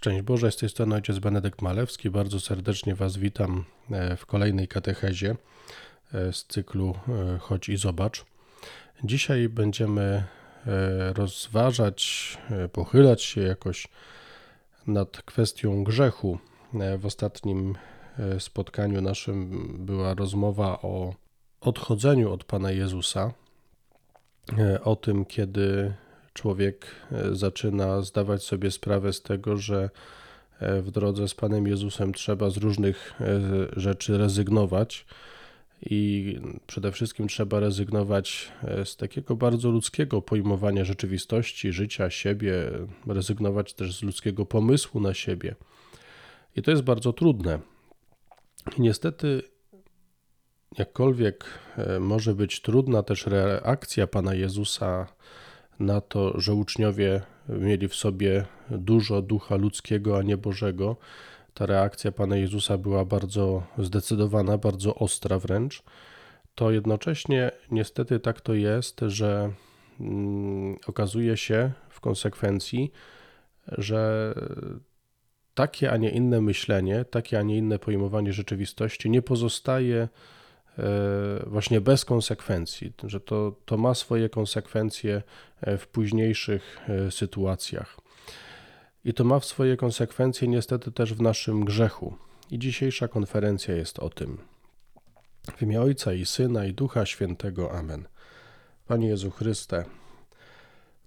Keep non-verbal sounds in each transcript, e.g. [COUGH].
Szczęść Boże, z tej strony ojciec Benedykt Malewski. Bardzo serdecznie Was witam e, w kolejnej katechezie e, z cyklu e, Chodź i Zobacz. Dzisiaj będziemy rozważać, pochylać się jakoś nad kwestią grzechu. W ostatnim spotkaniu naszym była rozmowa o odchodzeniu od Pana Jezusa, o tym, kiedy człowiek e, zaczyna zdawać sobie sprawę z tego, że e, w drodze z Panem Jezusem trzeba z różnych e, rzeczy rezygnować. I przede wszystkim trzeba rezygnować z takiego bardzo ludzkiego pojmowania rzeczywistości, życia, siebie, rezygnować też z ludzkiego pomysłu na siebie. I to jest bardzo trudne. I niestety, jakkolwiek może być trudna też reakcja Pana Jezusa na to, że uczniowie mieli w sobie dużo ducha ludzkiego, a nie Bożego. Ta reakcja Pana Jezusa była bardzo zdecydowana, bardzo ostra wręcz. To jednocześnie niestety tak to jest, że mm, okazuje się w konsekwencji, że takie, a nie inne myślenie, takie, a nie inne pojmowanie rzeczywistości nie pozostaje właśnie bez konsekwencji, że to, to ma swoje konsekwencje e, w późniejszych e, sytuacjach. I to ma swoje konsekwencje niestety też w naszym grzechu. I dzisiejsza konferencja jest o tym. W imię Ojca i Syna i Ducha Świętego. Amen. Panie Jezu Chryste,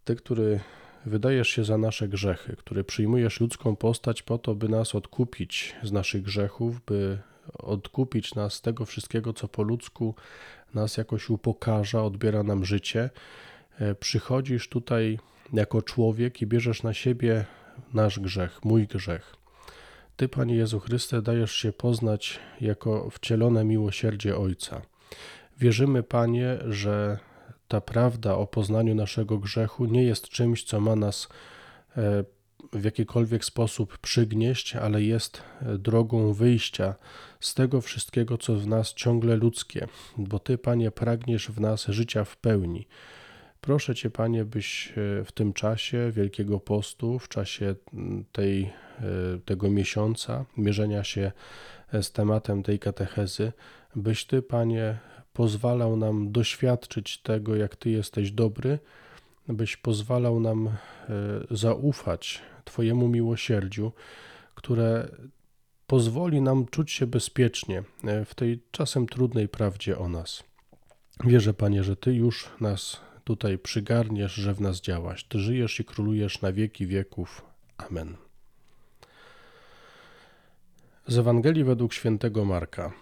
Ty, który wydajesz się za nasze grzechy, który przyjmujesz ludzką postać po to, by nas odkupić z naszych grzechów, by odkupić nas z tego wszystkiego, co po ludzku nas jakoś upokarza, odbiera nam życie. E, przychodzisz tutaj jako człowiek i bierzesz na siebie nasz grzech, mój grzech. Ty, Panie Jezu Chryste, dajesz się poznać jako wcielone miłosierdzie Ojca. Wierzymy, Panie, że ta prawda o poznaniu naszego grzechu nie jest czymś, co ma nas e, w jakikolwiek sposób przygnieść, ale jest e, drogą wyjścia z tego wszystkiego, co w nas ciągle ludzkie, bo Ty, Panie, pragniesz w nas życia w pełni. Proszę Cię, Panie, byś e, w tym czasie Wielkiego Postu, w czasie tej, e, tego miesiąca, mierzenia się z tematem tej katechezy, byś Ty, Panie, pozwalał nam doświadczyć tego, jak Ty jesteś dobry, byś pozwalał nam zaufać Twojemu miłosierdziu, które pozwoli nam czuć się bezpiecznie e, w tej czasem trudnej prawdzie o nas. Wierzę, Panie, że Ty już nas tutaj przygarniesz, że w nas działaś. Ty żyjesz i królujesz na wieki wieków. Amen. Z Ewangelii według świętego Marka.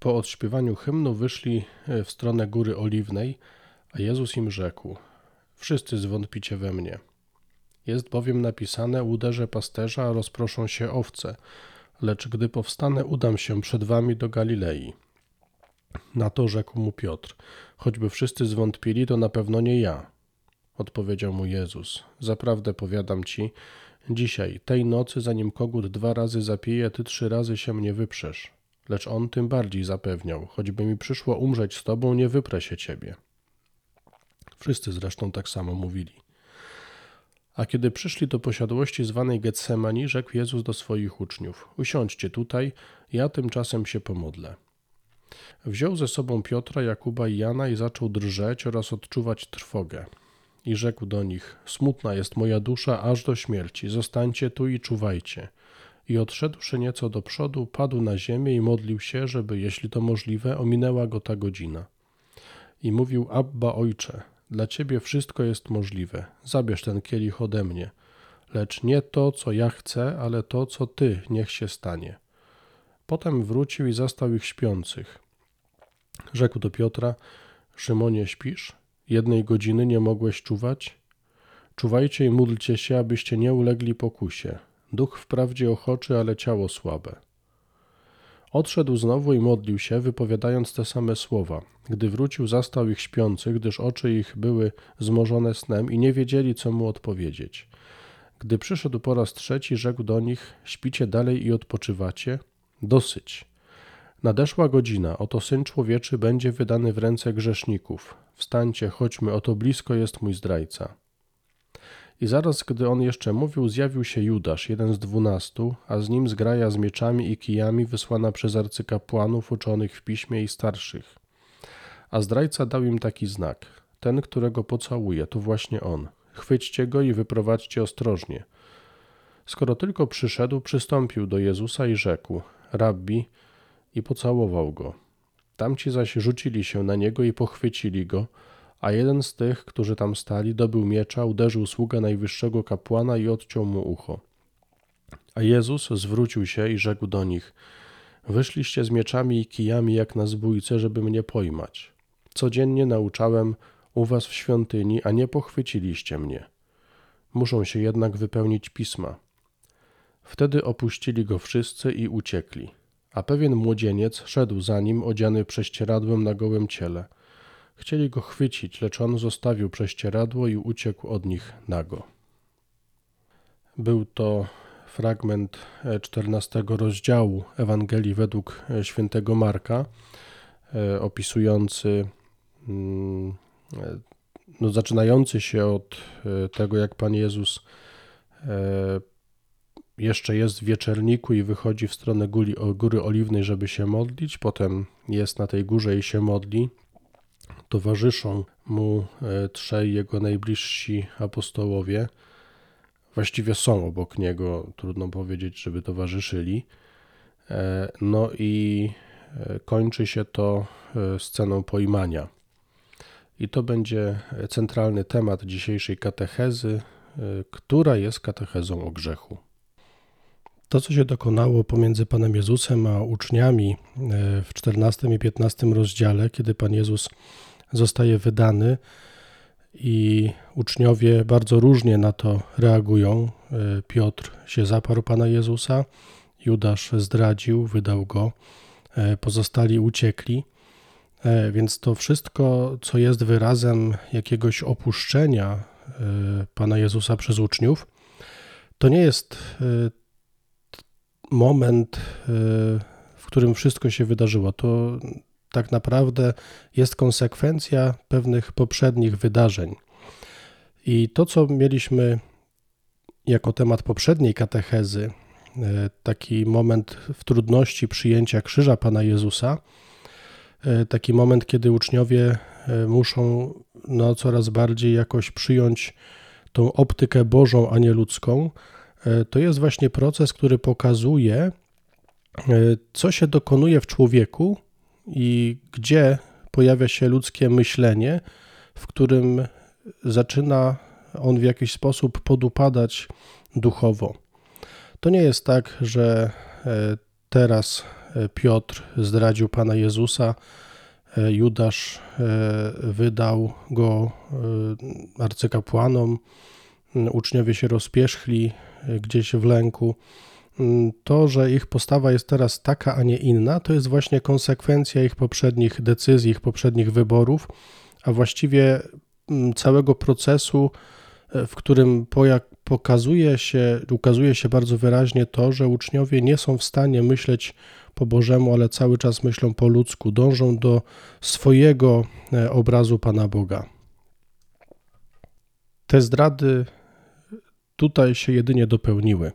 Po odśpiewaniu hymnu wyszli e, w stronę Góry Oliwnej, a Jezus im rzekł: Wszyscy zwątpicie we mnie. Jest bowiem napisane: Uderzę pasterza, a rozproszą się owce. Lecz gdy powstanę, udam się przed wami do Galilei. Na to rzekł mu Piotr: Choćby wszyscy zwątpili, to na pewno nie ja. Odpowiedział mu Jezus: Zaprawdę powiadam ci, dzisiaj, tej nocy, zanim kogut dwa razy zapije, ty trzy razy się mnie wyprzesz. Lecz on tym bardziej zapewniał: Choćby mi przyszło umrzeć z tobą, nie wyprę się ciebie. Wszyscy zresztą tak samo mówili. A kiedy przyszli do posiadłości zwanej Getsemani, rzekł Jezus do swoich uczniów: Usiądźcie tutaj, ja tymczasem się pomodlę. Wziął ze sobą Piotra, Jakuba i Jana i zaczął drżeć oraz odczuwać trwogę. I rzekł do nich: Smutna jest moja dusza aż do śmierci, zostańcie tu i czuwajcie. I odszedłszy nieco do przodu, padł na ziemię i modlił się, żeby, jeśli to możliwe, ominęła go ta godzina. I mówił: Abba, ojcze, dla Ciebie wszystko jest możliwe. Zabierz ten kielich ode mnie. Lecz nie to, co ja chcę, ale to, co Ty, niech się stanie. Potem wrócił i zastał ich śpiących. Rzekł do Piotra: Szymonie, śpisz? Jednej godziny nie mogłeś czuwać? Czuwajcie i módlcie się, abyście nie ulegli pokusie. Duch wprawdzie ochoczy, ale ciało słabe. Odszedł znowu i modlił się, wypowiadając te same słowa. Gdy wrócił, zastał ich śpiących, gdyż oczy ich były zmorzone snem i nie wiedzieli, co mu odpowiedzieć. Gdy przyszedł po raz trzeci, rzekł do nich: Śpicie dalej i odpoczywacie? Dosyć. Nadeszła godzina, oto syn człowieczy będzie wydany w ręce grzeszników. Wstańcie, chodźmy, oto blisko jest mój zdrajca. I zaraz, gdy on jeszcze mówił, zjawił się Judasz, jeden z dwunastu, a z nim zgraja z mieczami i kijami wysłana przez arcykapłanów uczonych w piśmie i starszych. A zdrajca dał im taki znak: Ten, którego pocałuje, to właśnie on. Chwyćcie go i wyprowadźcie ostrożnie. Skoro tylko przyszedł, przystąpił do Jezusa i rzekł: Rabbi, i pocałował go. Tamci zaś rzucili się na niego i pochwycili go, a jeden z tych, którzy tam stali, dobył miecza, uderzył sługę najwyższego kapłana i odciął mu ucho. A Jezus zwrócił się i rzekł do nich: Wyszliście z mieczami i kijami jak na zbójce, żeby mnie pojmać. Codziennie nauczałem u was w świątyni, a nie pochwyciliście mnie. Muszą się jednak wypełnić pisma. Wtedy opuścili go wszyscy i uciekli. A pewien młodzieniec szedł za nim, odziany prześcieradłem na gołym ciele. Chcieli go chwycić, lecz on zostawił prześcieradło i uciekł od nich nago. Był to fragment 14 rozdziału Ewangelii według świętego Marka, e, opisujący, mm, no, zaczynający się od e, tego, jak Pan Jezus e, jeszcze jest w wieczerniku i wychodzi w stronę góry, góry Oliwnej, żeby się modlić. Potem jest na tej górze i się modli. Towarzyszą mu e, trzej jego najbliżsi apostołowie. Właściwie są obok niego, trudno powiedzieć, żeby towarzyszyli. E, no i e, kończy się to sceną pojmania. I to będzie centralny temat dzisiejszej katechezy, która jest katechezą o grzechu. To, co się dokonało pomiędzy Panem Jezusem a uczniami e, w 14 i 15 rozdziale, kiedy Pan Jezus zostaje wydany i uczniowie bardzo różnie na to reagują. E, Piotr się zaparł Pana Jezusa, Judasz zdradził, wydał go, e, pozostali uciekli. Więc to wszystko, co jest wyrazem jakiegoś opuszczenia Pana Jezusa przez uczniów, to nie jest moment, y, w którym wszystko się wydarzyło. To tak naprawdę jest konsekwencja pewnych poprzednich wydarzeń. I to, co mieliśmy jako temat poprzedniej katechezy, y, taki moment w trudności przyjęcia krzyża Pana Jezusa, y, taki moment, kiedy uczniowie muszą no, coraz bardziej jakoś przyjąć tą optykę Bożą, a nie ludzką, to jest właśnie proces, który pokazuje, e, co się dokonuje w człowieku i gdzie pojawia się ludzkie myślenie, w którym zaczyna on w jakiś sposób podupadać duchowo. To nie jest tak, że e, teraz Piotr zdradził Pana Jezusa, Judasz wydał go arcykapłanom, uczniowie się rozpierzchli, gdzieś w lęku. Mm, to, że ich postawa jest teraz taka, a nie inna, to jest właśnie konsekwencja ich poprzednich decyzji, ich poprzednich wyborów, a właściwie mm, całego procesu, e, w którym pokazuje się, ukazuje się bardzo wyraźnie to, że uczniowie nie są w stanie myśleć po Bożemu, ale cały czas myślą po ludzku, dążą do swojego e, obrazu Pana Boga. Te zdrady tutaj się jedynie dopełniły,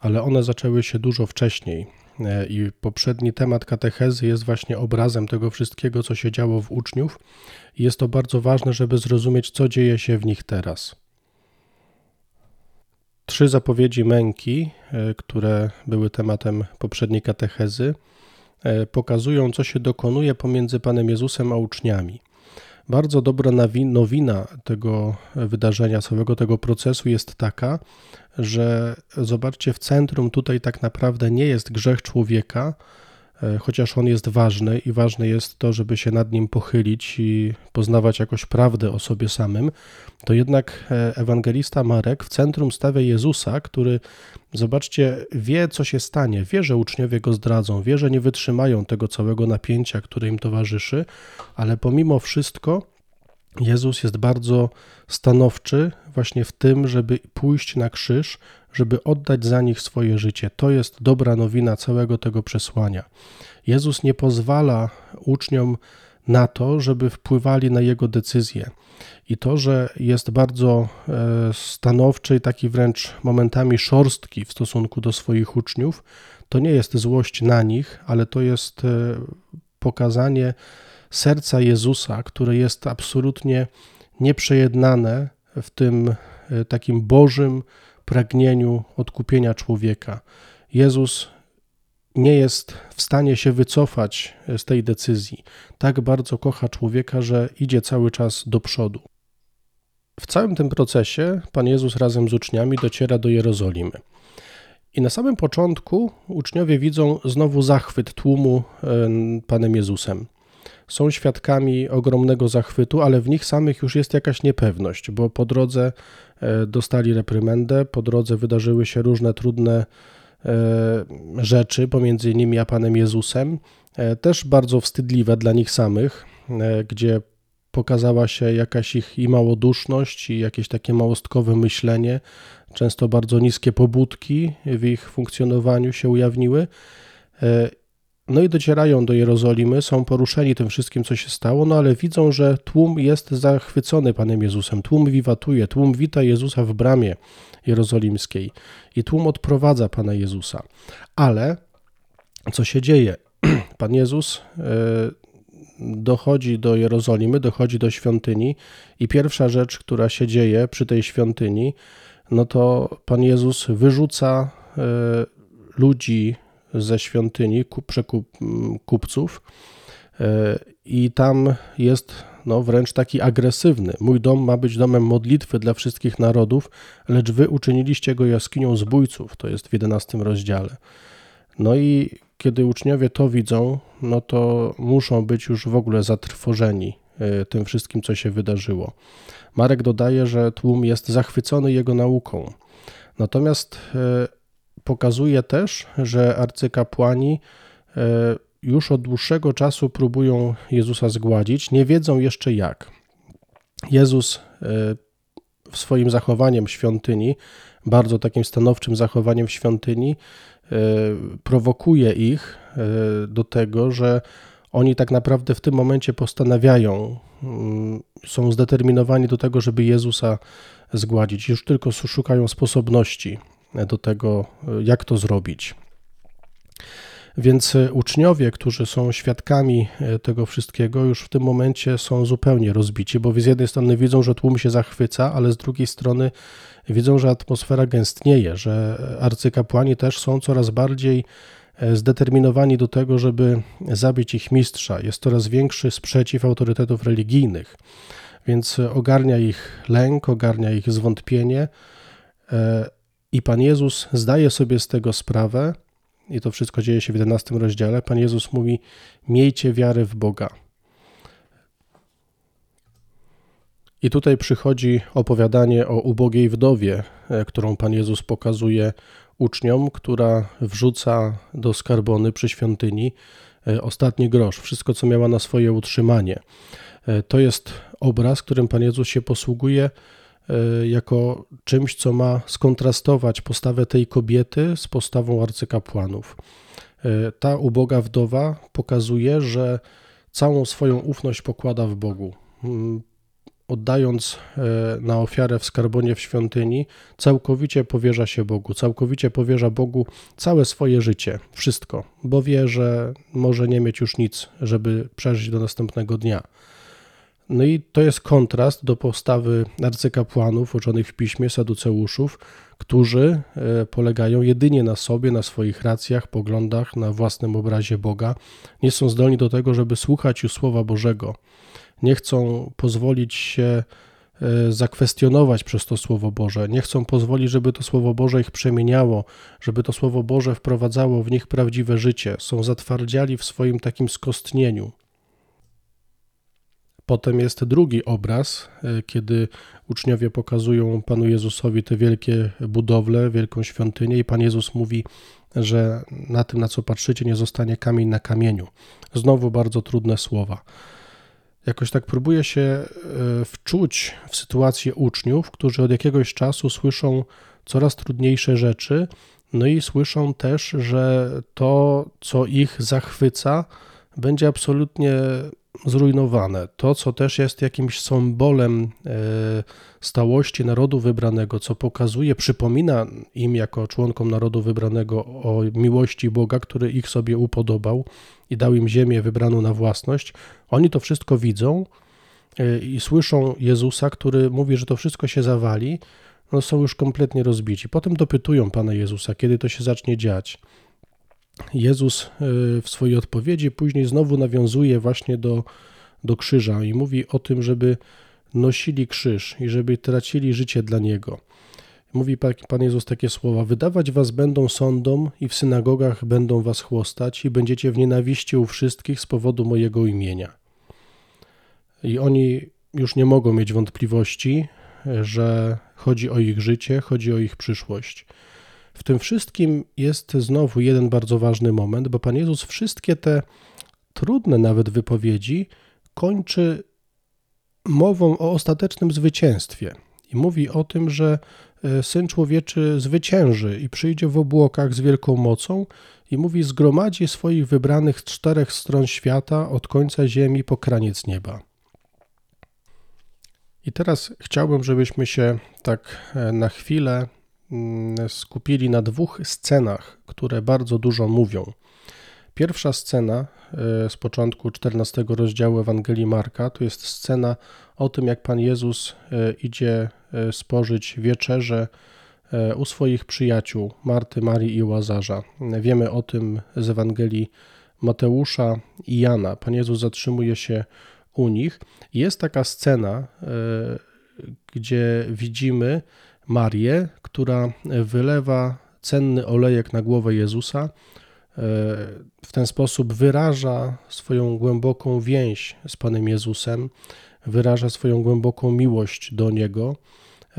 ale one zaczęły się dużo wcześniej. E, I poprzedni temat katechezy jest właśnie obrazem tego wszystkiego, co się działo w uczniów. I jest to bardzo ważne, żeby zrozumieć, co dzieje się w nich teraz. Trzy zapowiedzi męki, e, które były tematem poprzedniej katechezy, e, pokazują, co się dokonuje pomiędzy Panem Jezusem a uczniami. Bardzo dobra nowina tego wydarzenia, całego tego procesu jest taka, że zobaczcie, w centrum tutaj tak naprawdę nie jest grzech człowieka, chociaż on jest ważny i ważne jest to, żeby się nad nim pochylić i poznawać jakoś prawdę o sobie samym, to jednak e, ewangelista Marek w centrum stawia Jezusa, który, zobaczcie, wie, co się stanie, wie, że uczniowie go zdradzą, wie, że nie wytrzymają tego całego napięcia, które im towarzyszy, ale pomimo wszystko Jezus jest bardzo stanowczy właśnie w tym, żeby pójść na krzyż, żeby oddać za nich swoje życie. To jest dobra nowina całego tego przesłania. Jezus nie pozwala uczniom na to, żeby wpływali na jego decyzje. I to, że jest bardzo e, stanowczy, taki wręcz momentami szorstki w stosunku do swoich uczniów, to nie jest złość na nich, ale to jest e, pokazanie serca Jezusa, które jest absolutnie nieprzejednane w tym e, takim Bożym pragnieniu odkupienia człowieka. Jezus nie jest w stanie się wycofać z tej decyzji. Tak bardzo kocha człowieka, że idzie cały czas do przodu. W całym tym procesie Pan Jezus razem z uczniami dociera do Jerozolimy. I na samym początku uczniowie widzą znowu zachwyt tłumu Panem Jezusem. Są świadkami ogromnego zachwytu, ale w nich samych już jest jakaś niepewność, bo po drodze e, dostali reprymendę, po drodze wydarzyły się różne trudne e, rzeczy pomiędzy nimi a Panem Jezusem, e, też bardzo wstydliwe dla nich samych, gdzie pokazała się jakaś ich i małoduszność, i jakieś takie małostkowe myślenie, często bardzo niskie pobudki w ich funkcjonowaniu się ujawniły. No i docierają do Jerozolimy, są poruszeni tym wszystkim, co się stało, no ale widzą, że tłum jest zachwycony Panem Jezusem. Tłum wiwatuje, tłum wita Jezusa w bramie jerozolimskiej i tłum odprowadza Pana Jezusa. Ale co się dzieje? [CLEARS THROAT] Pan Jezus e, dochodzi do Jerozolimy, dochodzi do świątyni i pierwsza rzecz, która się dzieje przy tej świątyni, no to Pan Jezus wyrzuca e, ludzi ze świątyni, przekup, kupców e, i tam jest no, wręcz taki agresywny. Mój dom ma być domem modlitwy dla wszystkich narodów, lecz wy uczyniliście go jaskinią zbójców. To jest w 11 rozdziale. No i kiedy uczniowie to widzą, no to muszą być już w ogóle zatrwożeni e, tym wszystkim, co się wydarzyło. Marek dodaje, że tłum jest zachwycony jego nauką. Natomiast e, pokazuje też, że arcykapłani e, już od dłuższego czasu próbują Jezusa zgładzić, nie wiedzą jeszcze jak. Jezus w swoim zachowaniem w świątyni, bardzo takim stanowczym zachowaniem w świątyni, E, prowokuje ich e, do tego, że oni tak naprawdę w tym momencie postanawiają, mm, są zdeterminowani do tego, żeby Jezusa zgładzić. Już tylko szukają sposobności do tego, e, jak to zrobić. Więc uczniowie, którzy są świadkami tego wszystkiego, już w tym momencie są zupełnie rozbici, bo z jednej strony widzą, że tłum się zachwyca, ale z drugiej strony widzą, że atmosfera gęstnieje, że arcykapłani też są coraz bardziej e, zdeterminowani do tego, żeby zabić ich mistrza. Jest coraz większy sprzeciw autorytetów religijnych, więc ogarnia ich lęk, ogarnia ich zwątpienie. I Pan Jezus zdaje sobie z tego sprawę, i to wszystko dzieje się w 11 rozdziale. Pan Jezus mówi: Miejcie wiarę w Boga. I tutaj przychodzi opowiadanie o ubogiej wdowie, e, którą Pan Jezus pokazuje uczniom, która wrzuca do skarbony przy świątyni e, ostatni grosz, wszystko co miała na swoje utrzymanie. E, to jest obraz, którym Pan Jezus się posługuje jako czymś, co ma skontrastować postawę tej kobiety z postawą arcykapłanów. Ta uboga wdowa pokazuje, że całą swoją ufność pokłada w Bogu mm, oddając e, na ofiarę w skarbonie w świątyni, całkowicie powierza się Bogu, całkowicie powierza Bogu całe swoje życie, wszystko, bo wie, że może nie mieć już nic, żeby przeżyć do następnego dnia. No i to jest kontrast do postawy arcykapłanów uczonych w piśmie, saduceuszów, którzy e, polegają jedynie na sobie, na swoich racjach, poglądach, na własnym obrazie Boga. Nie są zdolni do tego, żeby słuchać już Słowa Bożego nie chcą pozwolić się e, zakwestionować przez to Słowo Boże, nie chcą pozwolić, żeby to Słowo Boże ich przemieniało, żeby to Słowo Boże wprowadzało w nich prawdziwe życie, są zatwardziali w swoim takim skostnieniu. Potem jest drugi obraz, e, kiedy uczniowie pokazują Panu Jezusowi te wielkie budowle, wielką świątynię, i Pan Jezus mówi, że na tym, na co patrzycie, nie zostanie kamień na kamieniu. Znowu bardzo trudne słowa jakoś tak próbuję się e, wczuć w sytuację uczniów, którzy od jakiegoś czasu słyszą coraz trudniejsze rzeczy, no i słyszą też, że to, co ich zachwyca, będzie absolutnie zrujnowane, to, co też jest jakimś symbolem e, stałości narodu wybranego, co pokazuje, przypomina im jako członkom narodu wybranego o miłości Boga, który ich sobie upodobał i dał im ziemię wybraną na własność, oni to wszystko widzą e, i słyszą Jezusa, który mówi, że to wszystko się zawali, no są już kompletnie rozbici. Potem dopytują Pana Jezusa, kiedy to się zacznie dziać. Jezus e, w swojej odpowiedzi później znowu nawiązuje właśnie do, do krzyża i mówi o tym, żeby nosili krzyż i żeby tracili życie dla Niego. Mówi Pan Jezus takie słowa: Wydawać was będą sądom i w synagogach będą was chłostać i będziecie w nienawiści u wszystkich z powodu mojego imienia. I oni już nie mogą mieć wątpliwości, że chodzi o ich życie, chodzi o ich przyszłość. W tym wszystkim jest znowu jeden bardzo ważny moment, bo Pan Jezus wszystkie te trudne nawet wypowiedzi kończy mową o ostatecznym zwycięstwie. I mówi o tym, że e, Syn Człowieczy zwycięży i przyjdzie w obłokach z wielką mocą i mówi zgromadzi swoich wybranych z czterech stron świata od końca ziemi po kraniec nieba. I teraz chciałbym, żebyśmy się tak e, na chwilę skupili na dwóch scenach, które bardzo dużo mówią. Pierwsza scena e, z początku 14 rozdziału Ewangelii Marka to jest scena o tym, jak Pan Jezus e, idzie spożyć wieczerzę u swoich przyjaciół Marty, Marii i Łazarza. Wiemy o tym z Ewangelii Mateusza i Jana. Pan Jezus zatrzymuje się u nich. Jest taka scena, e, gdzie widzimy Marię, która wylewa cenny olejek na głowę Jezusa. E, w ten sposób wyraża swoją głęboką więź z Panem Jezusem, wyraża swoją głęboką miłość do Niego,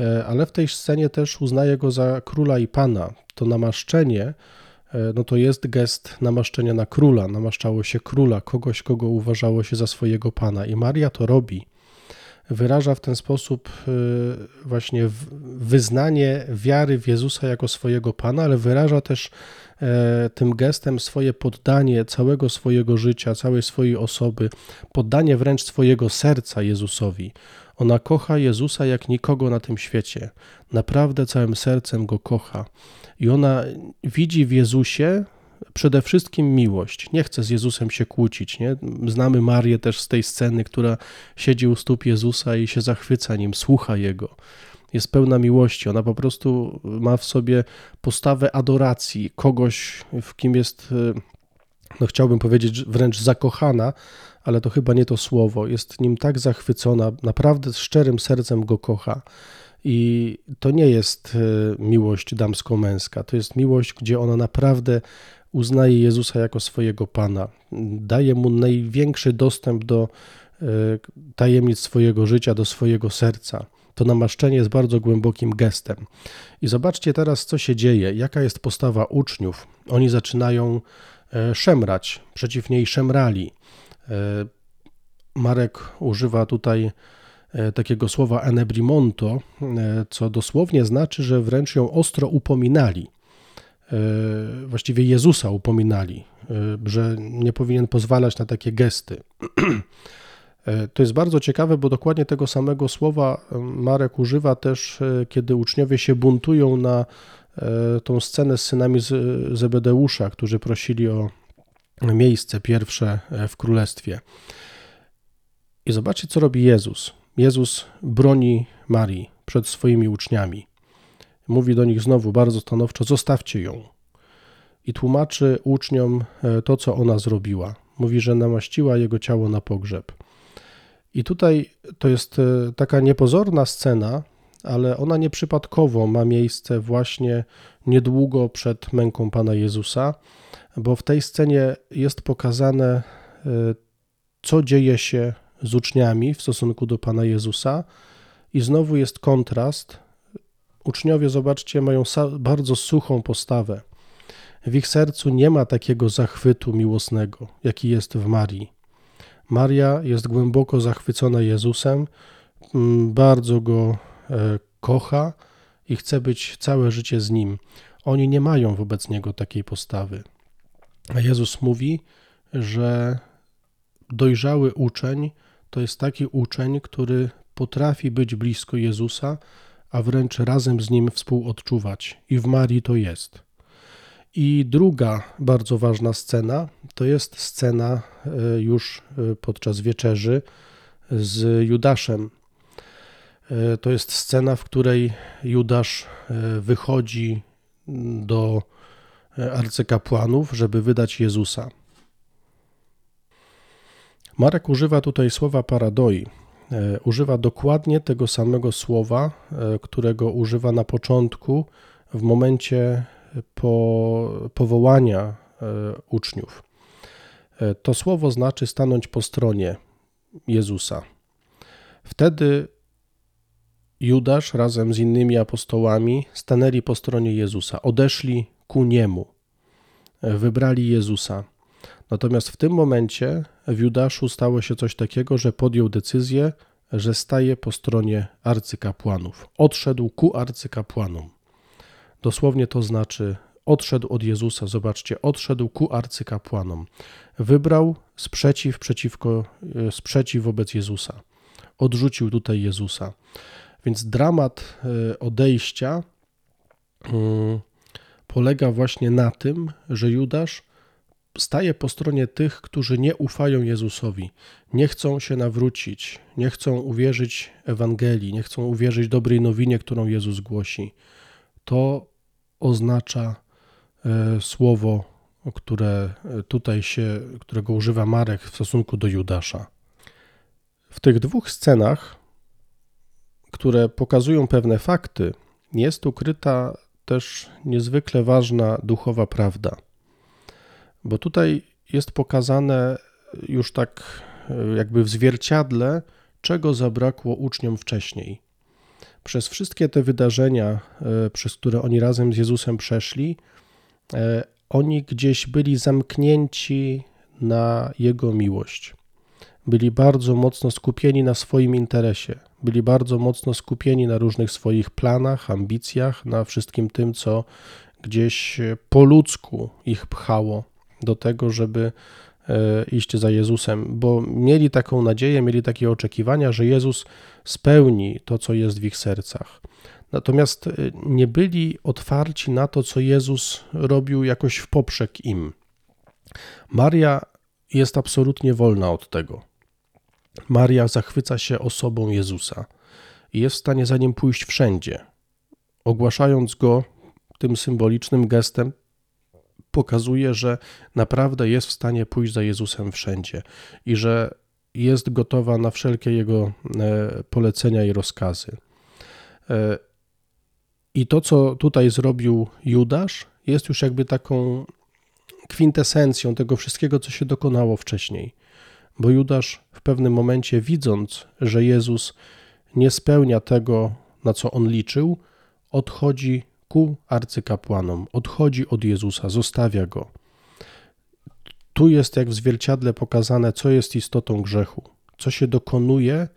e, ale w tej scenie też uznaje Go za króla i Pana. To namaszczenie E, no to jest gest namaszczenia na króla. Namaszczało się króla, kogoś, kogo uważało się za swojego pana. I Maria to robi. Wyraża w ten sposób e, właśnie wyznanie wiary w Jezusa jako swojego pana, ale wyraża też e, tym gestem swoje poddanie całego swojego życia, całej swojej osoby, poddanie wręcz swojego serca Jezusowi. Ona kocha Jezusa jak nikogo na tym świecie. Naprawdę całym sercem go kocha. I ona widzi w Jezusie przede wszystkim miłość. Nie chce z Jezusem się kłócić. Nie? Znamy Marię też z tej sceny, która siedzi u stóp Jezusa i się zachwyca nim, słucha Jego. Jest pełna miłości. Ona po prostu ma w sobie postawę adoracji kogoś, w kim jest, no chciałbym powiedzieć, wręcz zakochana, ale to chyba nie to słowo. Jest nim tak zachwycona, naprawdę z szczerym sercem go kocha. I to nie jest e, miłość damsko-męska, to jest miłość, gdzie ona naprawdę uznaje Jezusa jako swojego Pana, daje mu największy dostęp do e, tajemnic swojego życia, do swojego serca. To namaszczenie jest bardzo głębokim gestem. I zobaczcie teraz, co się dzieje, jaka jest postawa uczniów. Oni zaczynają e, szemrać, przeciw niej szemrali. Marek używa tutaj takiego słowa enebrimonto, e, co dosłownie znaczy, że wręcz ją ostro upominali. E, właściwie Jezusa upominali, że nie powinien pozwalać na takie gesty. [CLEARS THROAT] To jest bardzo ciekawe, bo dokładnie tego samego słowa Marek używa też, kiedy uczniowie się buntują na tą scenę z synami Zebedeusza, którzy prosili o miejsce pierwsze w królestwie. I zobaczcie, co robi Jezus. Jezus broni Marii przed swoimi uczniami. Mówi do nich znowu bardzo stanowczo: zostawcie ją. I tłumaczy uczniom e, to, co ona zrobiła. Mówi, że namaściła jego ciało na pogrzeb. I tutaj to jest e, taka niepozorna scena, ale ona nieprzypadkowo ma miejsce właśnie niedługo przed męką Pana Jezusa, bo w tej scenie jest pokazane, e, co dzieje się z uczniami w stosunku do Pana Jezusa. I znowu jest kontrast. Uczniowie, zobaczcie, mają bardzo suchą postawę. W ich sercu nie ma takiego zachwytu miłosnego, jaki jest w Marii. Maria jest głęboko zachwycona Jezusem, mm, bardzo go e, kocha i chce być całe życie z nim. Oni nie mają wobec niego takiej postawy. A Jezus mówi, że dojrzały uczeń to jest taki uczeń, który potrafi być blisko Jezusa, a wręcz razem z nim współodczuwać. I w Marii to jest. I druga bardzo ważna scena to jest scena e, już e, podczas wieczerzy z Judaszem. E, to jest scena, w której Judasz wychodzi do arcykapłanów, żeby wydać Jezusa. Marek używa tutaj słowa paradoi. Używa dokładnie tego samego słowa, którego używa na początku, w momencie po, powołania e, uczniów. E, to słowo znaczy stanąć po stronie Jezusa. Wtedy Judasz razem z innymi apostołami stanęli po stronie Jezusa, odeszli ku niemu, e, wybrali Jezusa. Natomiast w tym momencie w Judaszu stało się coś takiego, że podjął decyzję, że staje po stronie arcykapłanów. Odszedł ku arcykapłanom. Dosłownie to znaczy odszedł od Jezusa, zobaczcie, odszedł ku arcykapłanom. Wybrał sprzeciw przeciwko, e, sprzeciw wobec Jezusa. Odrzucił tutaj Jezusa. Więc dramat e, odejścia mm, polega właśnie na tym, że Judasz staje po stronie tych, którzy nie ufają Jezusowi, nie chcą się nawrócić, nie chcą uwierzyć Ewangelii, nie chcą uwierzyć dobrej nowinie, którą Jezus głosi. To oznacza e, słowo, które tutaj się, którego używa Marek w stosunku do Judasza. W tych dwóch scenach, które pokazują pewne fakty, jest ukryta też niezwykle ważna duchowa prawda. Bo tutaj jest pokazane już tak e, jakby w zwierciadle, czego zabrakło uczniom wcześniej. Przez wszystkie te wydarzenia, e, przez które oni razem z Jezusem przeszli, e, oni gdzieś byli zamknięci na Jego miłość. Byli bardzo mocno skupieni na swoim interesie, byli bardzo mocno skupieni na różnych swoich planach, ambicjach, na wszystkim tym, co gdzieś po ludzku ich pchało do tego, żeby E, iść za Jezusem, bo mieli taką nadzieję, mieli takie oczekiwania, że Jezus spełni to, co jest w ich sercach. Natomiast e, nie byli otwarci na to, co Jezus robił jakoś w poprzek im. Maria jest absolutnie wolna od tego. Maria zachwyca się osobą Jezusa i jest w stanie za nim pójść wszędzie, ogłaszając go tym symbolicznym gestem pokazuje, że naprawdę jest w stanie pójść za Jezusem wszędzie i że jest gotowa na wszelkie jego e, polecenia i rozkazy. E, I to, co tutaj zrobił Judasz, jest już jakby taką kwintesencją tego wszystkiego, co się dokonało wcześniej. Bo Judasz w pewnym momencie, widząc, że Jezus nie spełnia tego, na co on liczył, odchodzi ku arcykapłanom, odchodzi od Jezusa, zostawia go. Tu jest jak w zwierciadle pokazane, co jest istotą grzechu, co się dokonuje,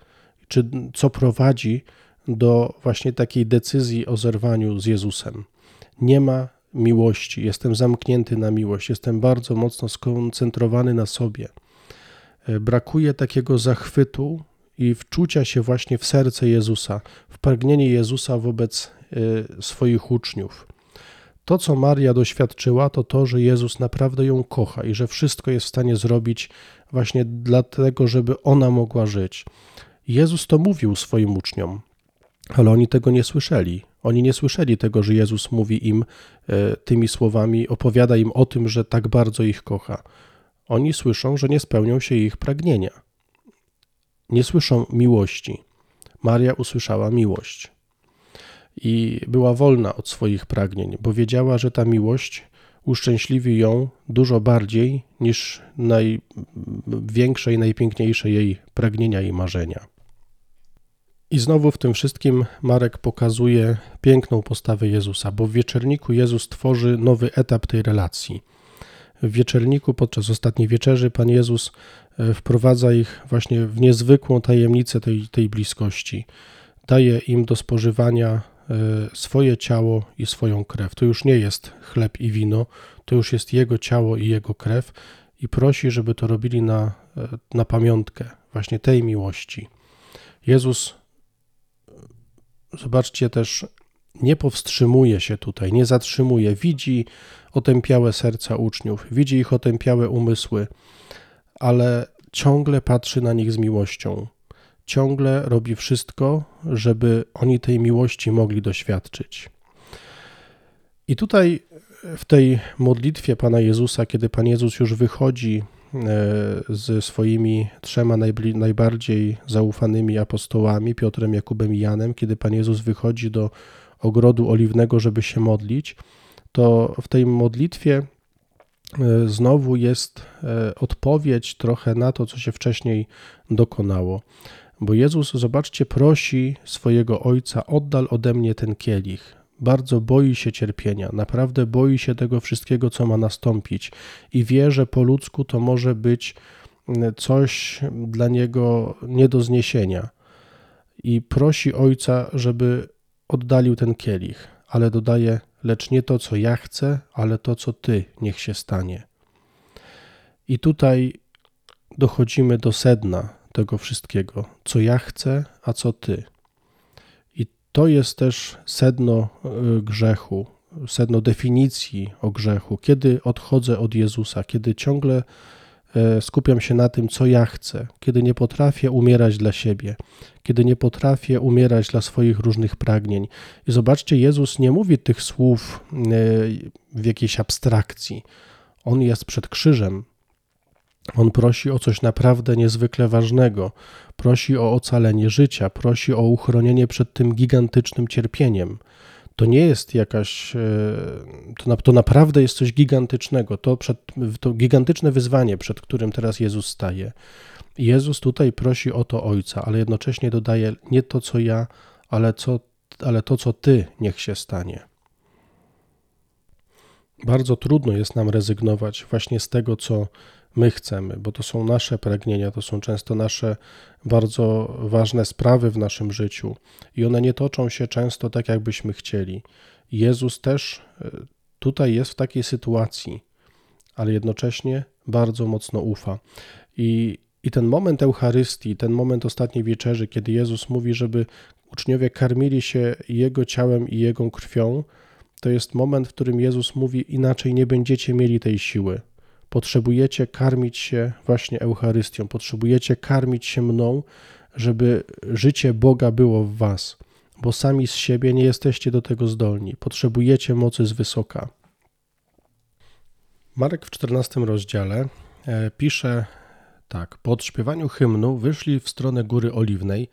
czy co prowadzi do właśnie takiej decyzji o zerwaniu z Jezusem. Nie ma miłości, jestem zamknięty na miłość, jestem bardzo mocno skoncentrowany na sobie. Brakuje takiego zachwytu i wczucia się właśnie w serce Jezusa, w pragnienie Jezusa wobec swoich uczniów. To, co Maria doświadczyła, to to, że Jezus naprawdę ją kocha i że wszystko jest w stanie zrobić właśnie dlatego, żeby ona mogła żyć. Jezus to mówił swoim uczniom, ale oni tego nie słyszeli. Oni nie słyszeli tego, że Jezus mówi im y, tymi słowami, opowiada im o tym, że tak bardzo ich kocha. Oni słyszą, że nie spełnią się ich pragnienia. Nie słyszą miłości. Maria usłyszała miłość i była wolna od swoich pragnień, bo wiedziała, że ta miłość uszczęśliwi ją dużo bardziej niż największe i najpiękniejsze jej pragnienia i marzenia. I znowu w tym wszystkim Marek pokazuje piękną postawę Jezusa, bo w wieczerniku Jezus tworzy nowy etap tej relacji. W wieczerniku podczas ostatniej wieczerzy Pan Jezus e, wprowadza ich właśnie w niezwykłą tajemnicę tej, tej bliskości. Daje im do spożywania swoje ciało i swoją krew. To już nie jest chleb i wino, to już jest Jego ciało i Jego krew i prosi, żeby to robili na, na pamiątkę właśnie tej miłości. Jezus, zobaczcie też, nie powstrzymuje się tutaj, nie zatrzymuje, widzi otępiałe serca uczniów, widzi ich otępiałe umysły, ale ciągle patrzy na nich z miłością. Ciągle robi wszystko, żeby oni tej miłości mogli doświadczyć. I tutaj w tej modlitwie Pana Jezusa, kiedy Pan Jezus już wychodzi ze swoimi trzema najbardziej zaufanymi apostołami, Piotrem, Jakubem i Janem, kiedy Pan Jezus wychodzi do ogrodu oliwnego, żeby się modlić, to w tej modlitwie e, znowu jest e, odpowiedź trochę na to, co się wcześniej dokonało. Bo Jezus, zobaczcie, prosi swojego Ojca: oddal ode mnie ten kielich. Bardzo boi się cierpienia, naprawdę boi się tego wszystkiego, co ma nastąpić, i wie, że po ludzku to może być coś dla niego nie do zniesienia. I prosi Ojca, żeby oddalił ten kielich, ale dodaje: Lecz nie to, co ja chcę, ale to, co Ty, niech się stanie. I tutaj dochodzimy do sedna tego wszystkiego, co ja chcę, a co Ty. I to jest też sedno y, grzechu, sedno definicji o grzechu. Kiedy odchodzę od Jezusa, kiedy ciągle E, skupiam się na tym, co ja chcę, kiedy nie potrafię umierać dla siebie, kiedy nie potrafię umierać dla swoich różnych pragnień. I zobaczcie, Jezus nie mówi tych słów e, w jakiejś abstrakcji. On jest przed krzyżem. On prosi o coś naprawdę niezwykle ważnego. Prosi o ocalenie życia, prosi o uchronienie przed tym gigantycznym cierpieniem to nie jest jakaś, e, to, to naprawdę jest coś gigantycznego, to, przed, to gigantyczne wyzwanie, przed którym teraz Jezus staje. Jezus tutaj prosi o to Ojca, ale jednocześnie dodaje nie to, co ja, ale, co, ale to, co Ty, niech się stanie. Bardzo trudno jest nam rezygnować właśnie z tego, co my chcemy, bo to są nasze pragnienia, to są często nasze bardzo ważne sprawy w naszym życiu i one nie toczą się często tak, jakbyśmy chcieli. Jezus też e, tutaj jest w takiej sytuacji, ale jednocześnie bardzo mocno ufa. I, i ten moment Eucharystii, ten moment ostatniej wieczerzy, kiedy Jezus mówi, żeby uczniowie karmili się Jego ciałem i Jego krwią, to jest moment, w którym Jezus mówi: Inaczej nie będziecie mieli tej siły. Potrzebujecie karmić się właśnie Eucharystią, potrzebujecie karmić się mną, żeby życie Boga było w Was, bo sami z siebie nie jesteście do tego zdolni. Potrzebujecie mocy z wysoka. Marek w 14 rozdziale e, pisze tak: Po odśpiewaniu hymnu wyszli w stronę Góry Oliwnej,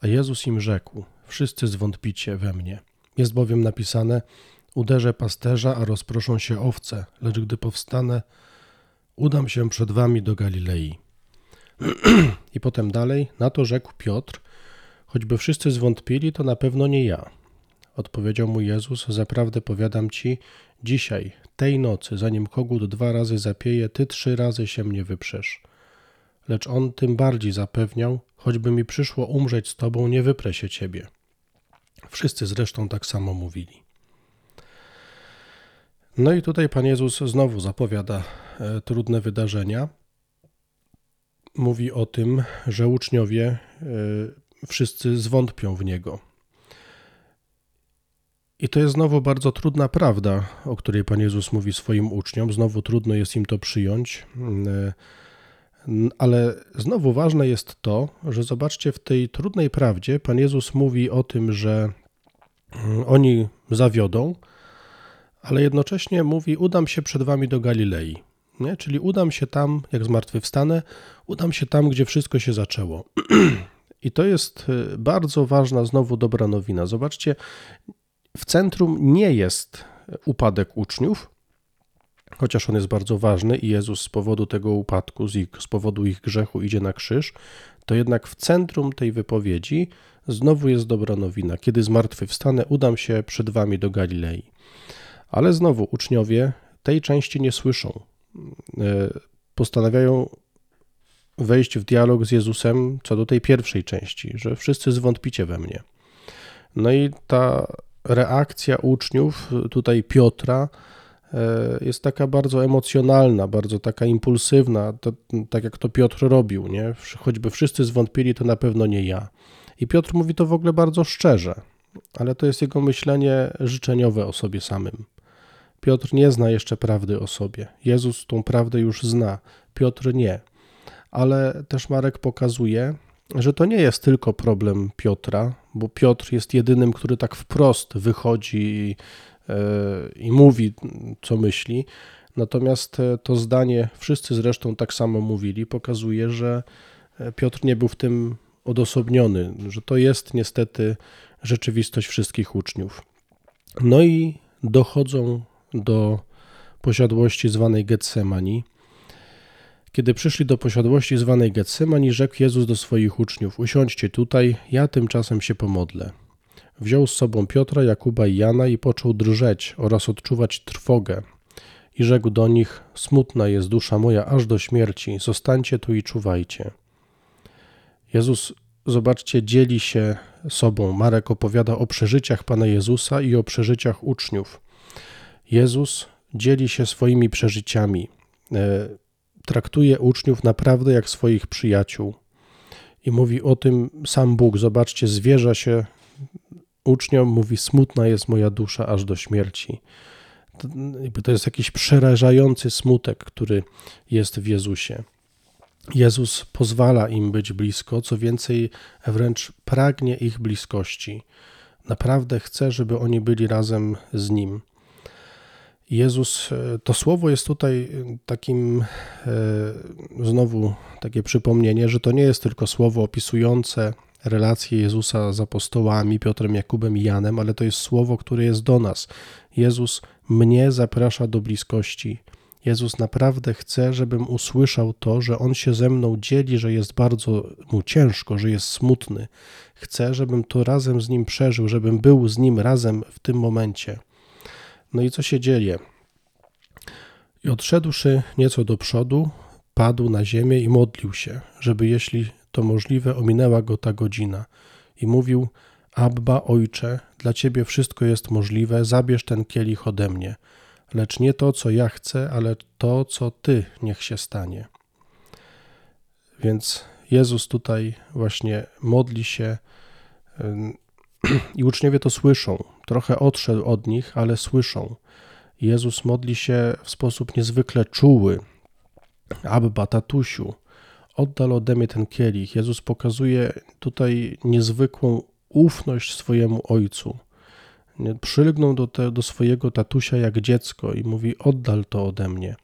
a Jezus im rzekł: Wszyscy zwątpicie we mnie. Jest bowiem napisane: Uderzę pasterza, a rozproszą się owce, lecz gdy powstanę, Udam się przed wami do Galilei. [CLEARS THROAT] I potem dalej, na to rzekł Piotr, choćby wszyscy zwątpili, to na pewno nie ja. Odpowiedział mu Jezus, zaprawdę powiadam ci, dzisiaj, tej nocy, zanim kogut dwa razy zapieje, ty trzy razy się mnie wyprzesz. Lecz on tym bardziej zapewniał, choćby mi przyszło umrzeć z tobą, nie wyprę się ciebie. Wszyscy zresztą tak samo mówili. No i tutaj Pan Jezus znowu zapowiada trudne wydarzenia. Mówi o tym, że uczniowie e, wszyscy zwątpią w Niego. I to jest znowu bardzo trudna prawda, o której Pan Jezus mówi swoim uczniom. Znowu trudno jest im to przyjąć, e, ale znowu ważne jest to, że zobaczcie, w tej trudnej prawdzie Pan Jezus mówi o tym, że mm, oni zawiodą, ale jednocześnie mówi: Udam się przed wami do Galilei. Nie? Czyli udam się tam, jak zmartwychwstanę, udam się tam, gdzie wszystko się zaczęło. [CLEARS THROAT] I to jest y, bardzo ważna, znowu dobra nowina. Zobaczcie, w centrum nie jest upadek uczniów, chociaż on jest bardzo ważny i Jezus z powodu tego upadku, z, ich, z powodu ich grzechu idzie na krzyż, to jednak w centrum tej wypowiedzi znowu jest dobra nowina. Kiedy zmartwychwstanę, udam się przed wami do Galilei. Ale znowu uczniowie tej części nie słyszą. E, postanawiają wejść w dialog z Jezusem co do tej pierwszej części, że wszyscy zwątpicie we mnie. No i ta reakcja uczniów, tutaj Piotra, jest taka bardzo emocjonalna, bardzo taka impulsywna, to, tak jak to Piotr robił, nie? Choćby wszyscy zwątpili, to na pewno nie ja. I Piotr mówi to w ogóle bardzo szczerze, ale to jest jego myślenie życzeniowe o sobie samym. Piotr nie zna jeszcze prawdy o sobie. Jezus tą prawdę już zna, Piotr nie. Ale też Marek pokazuje, że to nie jest tylko problem Piotra, bo Piotr jest jedynym, który tak wprost wychodzi i, e, i mówi, co myśli. Natomiast e, to zdanie, wszyscy zresztą tak samo mówili, pokazuje, że e, Piotr nie był w tym odosobniony, że to jest niestety rzeczywistość wszystkich uczniów. No i dochodzą do posiadłości zwanej Getsemani. Kiedy przyszli do posiadłości zwanej Getsemani, rzekł Jezus do swoich uczniów: Usiądźcie tutaj, ja tymczasem się pomodlę. Wziął z sobą Piotra, Jakuba i Jana i począł drżeć oraz odczuwać trwogę. I rzekł do nich: Smutna jest dusza moja aż do śmierci, zostańcie tu i czuwajcie. Jezus, zobaczcie, dzieli się sobą. Marek opowiada o przeżyciach Pana Jezusa i o przeżyciach uczniów. Jezus dzieli się swoimi przeżyciami, e, traktuje uczniów naprawdę jak swoich przyjaciół i mówi o tym sam Bóg. Zobaczcie, zwierza się uczniom, mówi: Smutna jest moja dusza aż do śmierci. To jest jakiś przerażający smutek, który jest w Jezusie. Jezus pozwala im być blisko, co więcej, wręcz pragnie ich bliskości. Naprawdę chce, żeby oni byli razem z Nim. Jezus, e, to słowo jest tutaj takim e, znowu takie przypomnienie, że to nie jest tylko słowo opisujące relacje Jezusa z apostołami Piotrem, Jakubem i Janem, ale to jest słowo, które jest do nas. Jezus mnie zaprasza do bliskości. Jezus naprawdę chce, żebym usłyszał to, że On się ze mną dzieli, że jest bardzo mu ciężko, że jest smutny. Chce, żebym to razem z Nim przeżył, żebym był z Nim razem w tym momencie. No i co się dzieje? I odszedłszy nieco do przodu, padł na ziemię i modlił się, żeby jeśli to możliwe, ominęła go ta godzina. I mówił: Abba, ojcze, dla ciebie wszystko jest możliwe, zabierz ten kielich ode mnie, lecz nie to, co ja chcę, ale to, co ty niech się stanie. Więc Jezus tutaj właśnie modli się [CLEARS THROAT] i uczniowie to słyszą. Trochę odszedł od nich, ale słyszą. Jezus modli się w sposób niezwykle czuły. Abba, tatusiu, oddal ode mnie ten kielich. Jezus pokazuje tutaj niezwykłą ufność swojemu ojcu. Przylgnął do, te, do swojego tatusia jak dziecko i mówi: Oddal to ode mnie,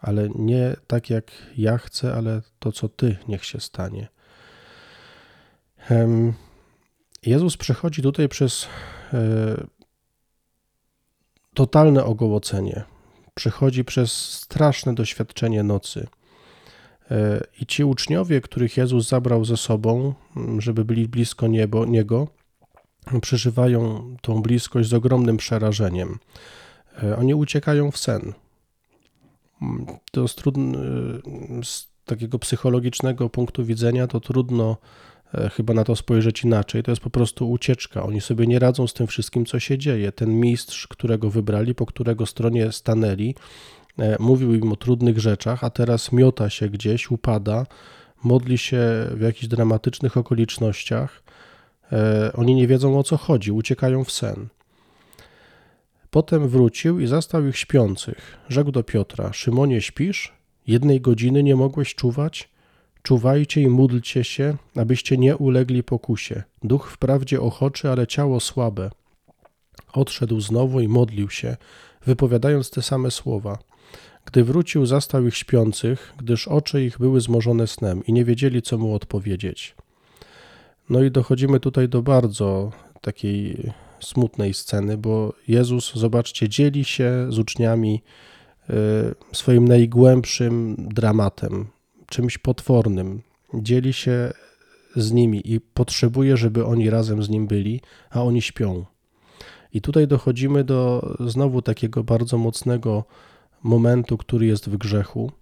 ale nie tak jak ja chcę, ale to co ty niech się stanie. Jezus przechodzi tutaj przez e, totalne ogołocenie. Przechodzi przez straszne doświadczenie nocy. E, I ci uczniowie, których Jezus zabrał ze sobą, żeby byli blisko niebo, Niego, przeżywają tą bliskość z ogromnym przerażeniem. E, oni uciekają w sen. To jest trudno, z takiego psychologicznego punktu widzenia to trudno chyba na to spojrzeć inaczej. To jest po prostu ucieczka. Oni sobie nie radzą z tym wszystkim, co się dzieje. Ten mistrz, którego wybrali, po którego stronie stanęli, e, mówił im o trudnych rzeczach, a teraz miota się gdzieś, upada, modli się w jakichś dramatycznych okolicznościach. E, oni nie wiedzą o co chodzi, uciekają w sen. Potem wrócił i zastał ich śpiących. Rzekł do Piotra: Szymonie, śpisz? Jednej godziny nie mogłeś czuwać? Czuwajcie i módlcie się, abyście nie ulegli pokusie. Duch wprawdzie ochoczy, ale ciało słabe. Odszedł znowu i modlił się, wypowiadając te same słowa. Gdy wrócił, zastał ich śpiących, gdyż oczy ich były zmorzone snem i nie wiedzieli, co mu odpowiedzieć. No i dochodzimy tutaj do bardzo takiej smutnej sceny, bo Jezus, zobaczcie, dzieli się z uczniami y, swoim najgłębszym dramatem, czymś potwornym, dzieli się z nimi i potrzebuje, żeby oni razem z nim byli, a oni śpią. I tutaj dochodzimy do znowu takiego bardzo mocnego momentu, który jest w grzechu,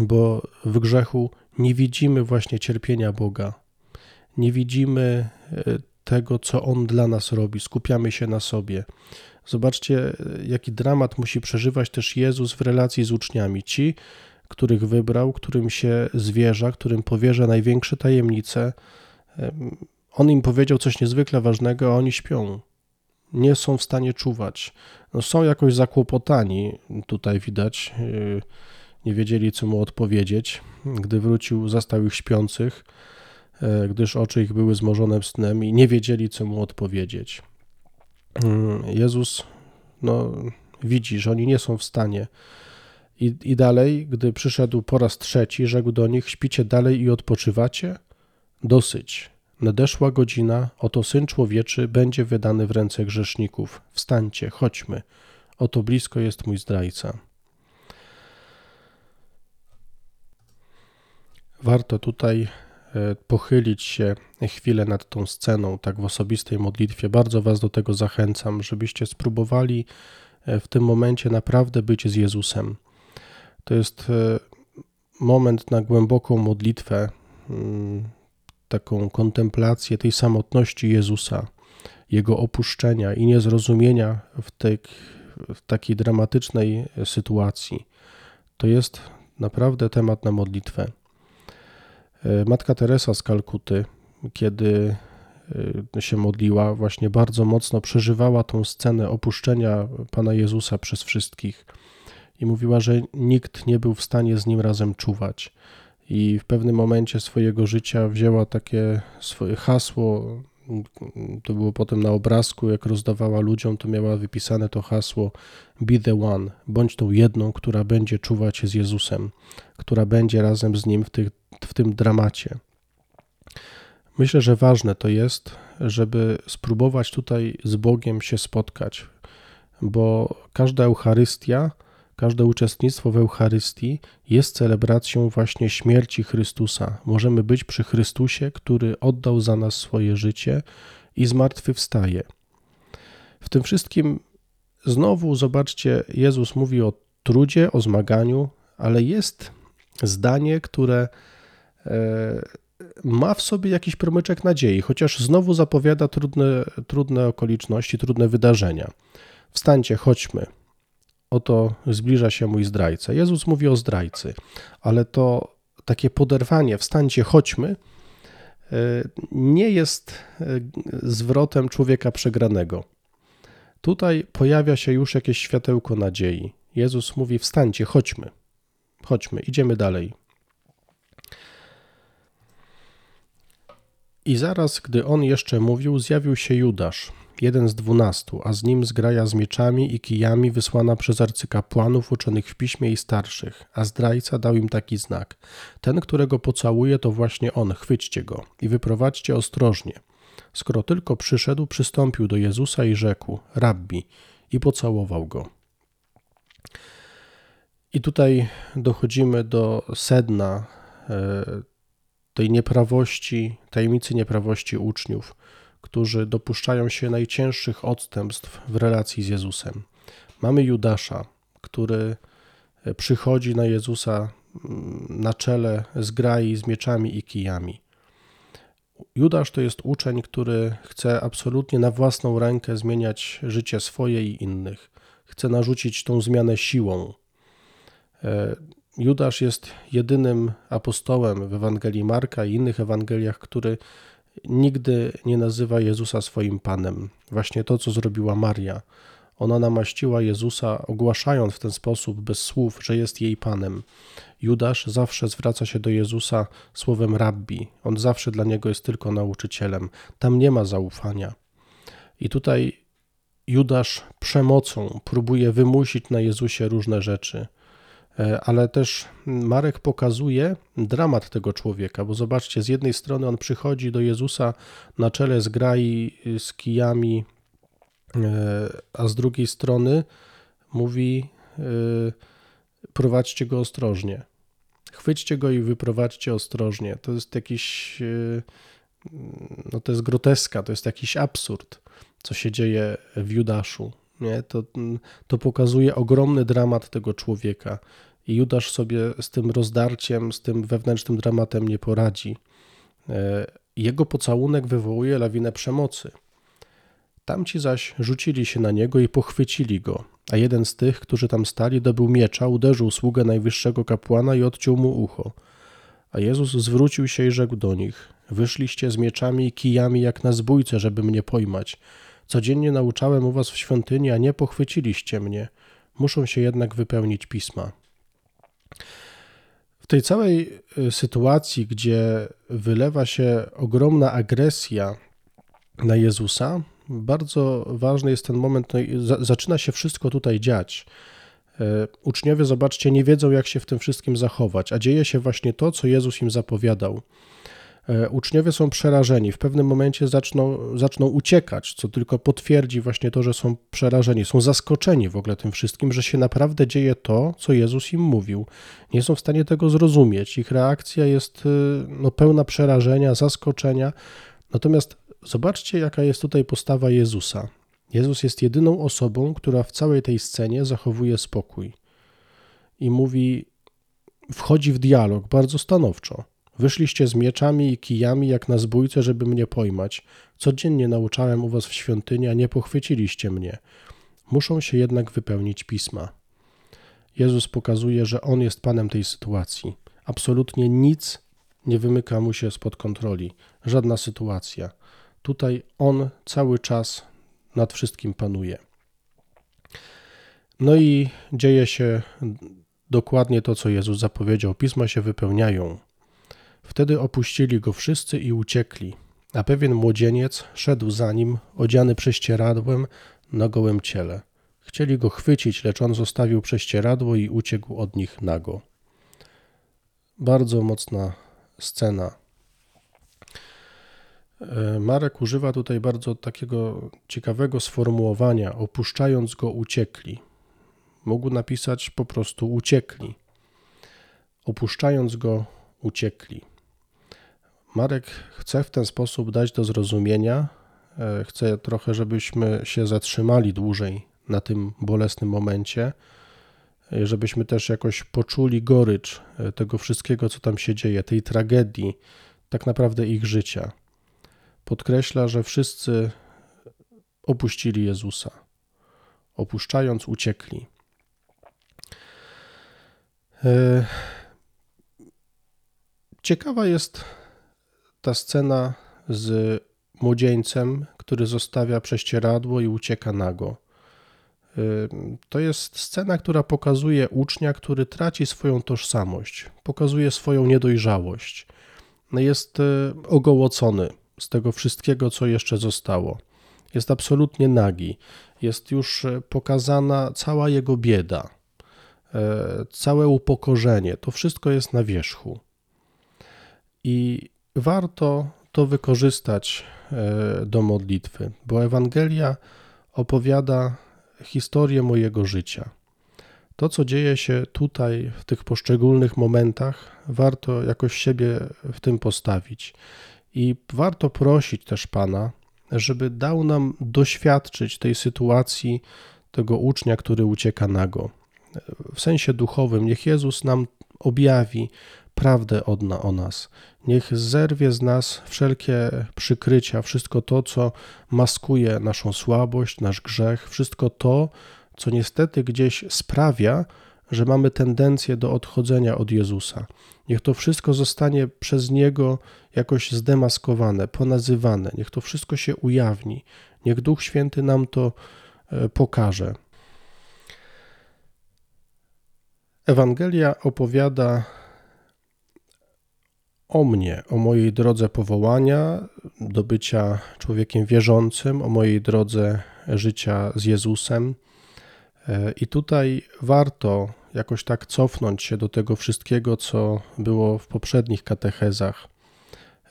bo w grzechu nie widzimy właśnie cierpienia Boga, nie widzimy e, tego, co On dla nas robi, skupiamy się na sobie. Zobaczcie, jaki dramat musi przeżywać też Jezus w relacji z uczniami. Ci, których wybrał, którym się zwierza, którym powierza największe tajemnice. On im powiedział coś niezwykle ważnego, a oni śpią. Nie są w stanie czuwać. No, są jakoś zakłopotani, tutaj widać. Y, nie wiedzieli, co mu odpowiedzieć. Gdy wrócił, zastał ich śpiących, y, gdyż oczy ich były zmorzone snem i nie wiedzieli, co mu odpowiedzieć. Y, Jezus no, widzi, że oni nie są w stanie i, I dalej, gdy przyszedł po raz trzeci, rzekł do nich: Śpicie dalej i odpoczywacie? Dosyć. Nadeszła godzina, oto syn człowieczy będzie wydany w ręce grzeszników. Wstańcie, chodźmy. Oto blisko jest mój zdrajca. Warto tutaj e, pochylić się chwilę nad tą sceną, tak w osobistej modlitwie. Bardzo Was do tego zachęcam, żebyście spróbowali e, w tym momencie naprawdę być z Jezusem. To jest e, moment na głęboką modlitwę, mm, taką kontemplację tej samotności Jezusa, Jego opuszczenia i niezrozumienia w, tej, w takiej dramatycznej sytuacji. To jest naprawdę temat na modlitwę. E, Matka Teresa z Kalkuty, kiedy e, się modliła, właśnie bardzo mocno przeżywała tą scenę opuszczenia Pana Jezusa przez wszystkich i mówiła, że nikt nie był w stanie z nim razem czuwać. I w pewnym momencie swojego życia wzięła takie swoje hasło. To było potem na obrazku, jak rozdawała ludziom, to miała wypisane to hasło Be the one, bądź tą jedną, która będzie czuwać z Jezusem, która będzie razem z Nim w, tych, w tym dramacie. Myślę, że ważne to jest, żeby spróbować tutaj z Bogiem się spotkać, bo każda Eucharystia Każde uczestnictwo w Eucharystii jest celebracją właśnie śmierci Chrystusa. Możemy być przy Chrystusie, który oddał za nas swoje życie i zmartwychwstaje. W tym wszystkim znowu zobaczcie, Jezus mówi o trudzie, o zmaganiu, ale jest zdanie, które e, ma w sobie jakiś promyczek nadziei, chociaż znowu zapowiada trudne, trudne okoliczności, trudne wydarzenia. Wstańcie, chodźmy oto zbliża się mój zdrajca. Jezus mówi o zdrajcy, ale to takie poderwanie, wstańcie, chodźmy, e, nie jest e, zwrotem człowieka przegranego. Tutaj pojawia się już jakieś światełko nadziei. Jezus mówi: Wstańcie, chodźmy, chodźmy, idziemy dalej. I zaraz, gdy on jeszcze mówił, zjawił się Judasz, jeden z dwunastu, a z nim zgraja z mieczami i kijami wysłana przez arcykapłanów uczonych w piśmie i starszych, a zdrajca dał im taki znak. Ten, którego pocałuje, to właśnie on, chwyćcie go i wyprowadźcie ostrożnie. Skoro tylko przyszedł, przystąpił do Jezusa i rzekł, rabbi, i pocałował go. I tutaj dochodzimy do sedna e, tej nieprawości, tajemnicy nieprawości uczniów którzy dopuszczają się najcięższych odstępstw w relacji z Jezusem. Mamy Judasza, który e, przychodzi na Jezusa mm, na czele zgrai z mieczami i kijami. Judasz to jest uczeń, który chce absolutnie na własną rękę zmieniać życie swoje i innych. Chce narzucić tą zmianę siłą. E, Judasz jest jedynym apostołem w Ewangelii Marka i innych Ewangeliach, który nigdy nie nazywa Jezusa swoim Panem. Właśnie to, co zrobiła Maria. Ona namaściła Jezusa, ogłaszając w ten sposób bez słów, że jest jej Panem. Judasz zawsze zwraca się do Jezusa słowem rabbi. On zawsze dla niego jest tylko nauczycielem. Tam nie ma zaufania. I tutaj Judasz przemocą próbuje wymusić na Jezusie różne rzeczy. E, ale też Marek pokazuje dramat tego człowieka, bo zobaczcie, z jednej strony on przychodzi do Jezusa na czele zgrai z kijami, e, a z drugiej strony mówi: e, prowadźcie go ostrożnie. Chwyćcie go i wyprowadźcie ostrożnie. To jest jakiś, no to jest groteska, to jest jakiś absurd, co się dzieje w Judaszu. Nie? To, to pokazuje ogromny dramat tego człowieka. I Judasz sobie z tym rozdarciem, z tym wewnętrznym dramatem nie poradzi. E, jego pocałunek wywołuje lawinę przemocy. Tamci zaś rzucili się na niego i pochwycili go, a jeden z tych, którzy tam stali, dobył miecza, uderzył sługę najwyższego kapłana i odciął mu ucho. A Jezus zwrócił się i rzekł do nich: Wyszliście z mieczami i kijami jak na zbójce, żeby mnie pojmać. Codziennie nauczałem u was w świątyni, a nie pochwyciliście mnie. Muszą się jednak wypełnić pisma. W tej całej y, sytuacji, gdzie wylewa się ogromna agresja na Jezusa, bardzo ważny jest ten moment, no i za, zaczyna się wszystko tutaj dziać. E, uczniowie, zobaczcie, nie wiedzą, jak się w tym wszystkim zachować, a dzieje się właśnie to, co Jezus im zapowiadał. E, uczniowie są przerażeni, w pewnym momencie zaczną, zaczną uciekać, co tylko potwierdzi właśnie to, że są przerażeni, są zaskoczeni w ogóle tym wszystkim, że się naprawdę dzieje to, co Jezus im mówił. Nie są w stanie tego zrozumieć. Ich reakcja jest y, no, pełna przerażenia, zaskoczenia. Natomiast zobaczcie, jaka jest tutaj postawa Jezusa. Jezus jest jedyną osobą, która w całej tej scenie zachowuje spokój i mówi, wchodzi w dialog bardzo stanowczo. Wyszliście z mieczami i kijami jak na zbójce, żeby mnie pojmać. Codziennie nauczałem u was w świątyni, a nie pochwyciliście mnie. Muszą się jednak wypełnić pisma. Jezus pokazuje, że On jest Panem tej sytuacji. Absolutnie nic nie wymyka mu się spod kontroli, żadna sytuacja. Tutaj On cały czas nad wszystkim panuje. No i dzieje się dokładnie to, co Jezus zapowiedział. Pisma się wypełniają. Wtedy opuścili go wszyscy i uciekli, a pewien młodzieniec szedł za nim, odziany prześcieradłem na gołym ciele. Chcieli go chwycić, lecz on zostawił prześcieradło i uciekł od nich nago. Bardzo mocna scena. E, Marek używa tutaj bardzo takiego ciekawego sformułowania: opuszczając go, uciekli. Mógł napisać po prostu uciekli. Opuszczając go, uciekli. Marek chce w ten sposób dać do zrozumienia, e, chce trochę, żebyśmy się zatrzymali dłużej na tym bolesnym momencie, e, żebyśmy też jakoś poczuli gorycz tego wszystkiego, co tam się dzieje, tej tragedii, tak naprawdę ich życia podkreśla, że wszyscy opuścili Jezusa. Opuszczając, uciekli. E, ciekawa jest ta scena z młodzieńcem, który zostawia prześcieradło i ucieka nago. To jest scena, która pokazuje ucznia, który traci swoją tożsamość, pokazuje swoją niedojrzałość. Jest e, ogołocony, z tego wszystkiego, co jeszcze zostało. Jest absolutnie nagi. Jest już e, pokazana cała jego bieda, e, całe upokorzenie. To wszystko jest na wierzchu. I warto to wykorzystać e, do modlitwy, bo Ewangelia opowiada historię mojego życia. To, co dzieje się tutaj, w tych poszczególnych momentach, warto jakoś siebie w tym postawić i warto prosić też Pana, żeby dał nam doświadczyć tej sytuacji tego ucznia, który ucieka nago. W sensie duchowym, niech Jezus nam objawi prawdę od na, o nas. Niech zerwie z nas wszelkie przykrycia, wszystko to, co maskuje naszą słabość, nasz grzech, wszystko to, co niestety gdzieś sprawia, że mamy tendencję do odchodzenia od Jezusa. Niech to wszystko zostanie przez Niego jakoś zdemaskowane, ponazywane. Niech to wszystko się ujawni. Niech Duch Święty nam to e, pokaże. Ewangelia opowiada o mnie, o mojej drodze powołania do bycia człowiekiem wierzącym, o mojej drodze życia z Jezusem. E, I tutaj warto jakoś tak cofnąć się do tego wszystkiego, co było w poprzednich katechezach.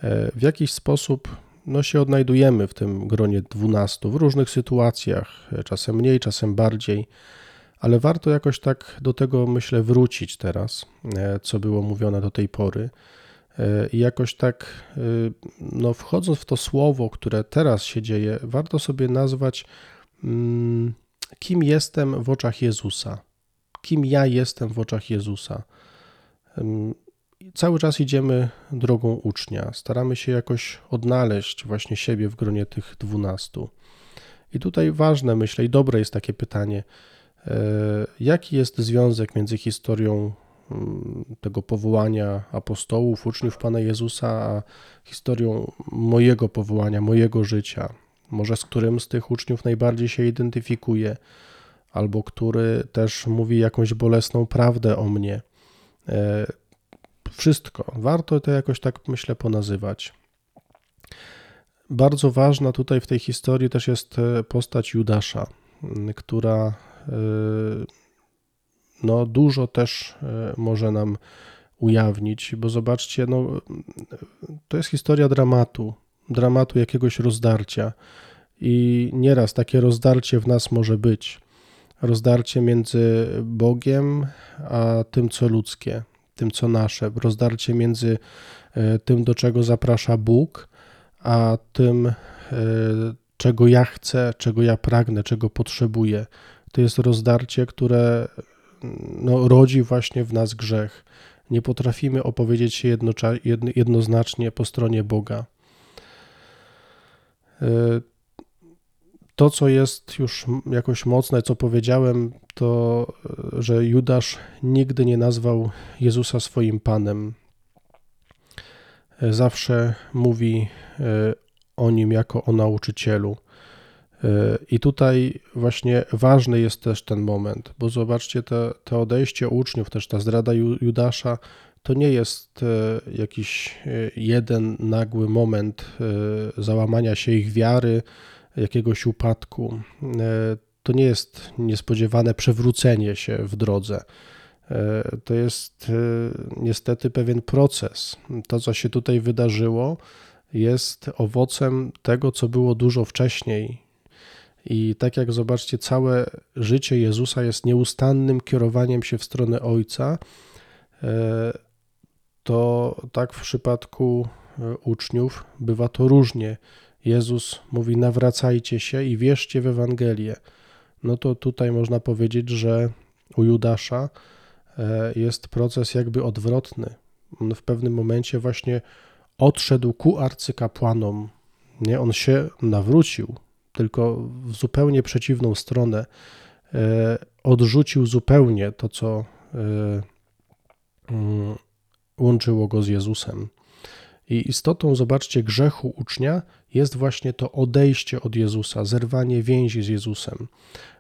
E, w jakiś sposób no, się odnajdujemy w tym gronie dwunastu, w różnych sytuacjach, e, czasem mniej, czasem bardziej, ale warto jakoś tak do tego, myślę, wrócić teraz, co było mówione do tej pory. I jakoś tak, no, wchodząc w to słowo, które teraz się dzieje, warto sobie nazwać, mm, kim jestem w oczach Jezusa kim ja jestem w oczach Jezusa. Cały czas idziemy drogą ucznia, staramy się jakoś odnaleźć właśnie siebie w gronie tych dwunastu. I tutaj ważne, myślę, i dobre jest takie pytanie, e, jaki jest związek między historią tego powołania apostołów, uczniów Pana Jezusa, a historią mojego powołania, mojego życia? Może z którym z tych uczniów najbardziej się identyfikuje, albo który też mówi jakąś bolesną prawdę o mnie. E, wszystko. Warto to jakoś tak, myślę, ponazywać. Bardzo ważna tutaj w tej historii też jest e, postać Judasza, która e, no, dużo też e, może nam ujawnić, bo zobaczcie, no, to jest historia dramatu, dramatu jakiegoś rozdarcia. I nieraz takie rozdarcie w nas może być. Rozdarcie między Bogiem a tym, co ludzkie, tym, co nasze. Rozdarcie między tym, do czego zaprasza Bóg, a tym, e, czego ja chcę, czego ja pragnę, czego potrzebuję. To jest rozdarcie, które no, rodzi właśnie w nas grzech. Nie potrafimy opowiedzieć się jedno, jednoznacznie po stronie Boga. E, to, co jest już jakoś mocne, co powiedziałem, to, że Judasz nigdy nie nazwał Jezusa swoim Panem zawsze mówi e, o nim jako o nauczycielu. E, I tutaj właśnie ważny jest też ten moment, bo zobaczcie, te odejście uczniów, też ta zdrada Judasza, to nie jest e, jakiś jeden nagły moment załamania się ich wiary, jakiegoś upadku. To nie jest niespodziewane przewrócenie się w drodze. E, to jest e, niestety pewien proces. To, co się tutaj wydarzyło, jest owocem tego, co było dużo wcześniej. I tak jak zobaczcie, całe życie Jezusa jest nieustannym kierowaniem się w stronę Ojca, e, to tak w przypadku uczniów bywa to różnie. Jezus mówi: Nawracajcie się i wierzcie w Ewangelię. No to tutaj można powiedzieć, że u Judasza E, jest proces jakby odwrotny. On w pewnym momencie właśnie odszedł ku arcykapłanom. Nie? On się nawrócił, tylko w zupełnie przeciwną stronę. E, odrzucił zupełnie to, co e, mm, łączyło go z Jezusem. I istotą, zobaczcie, grzechu ucznia jest właśnie to odejście od Jezusa, zerwanie więzi z Jezusem.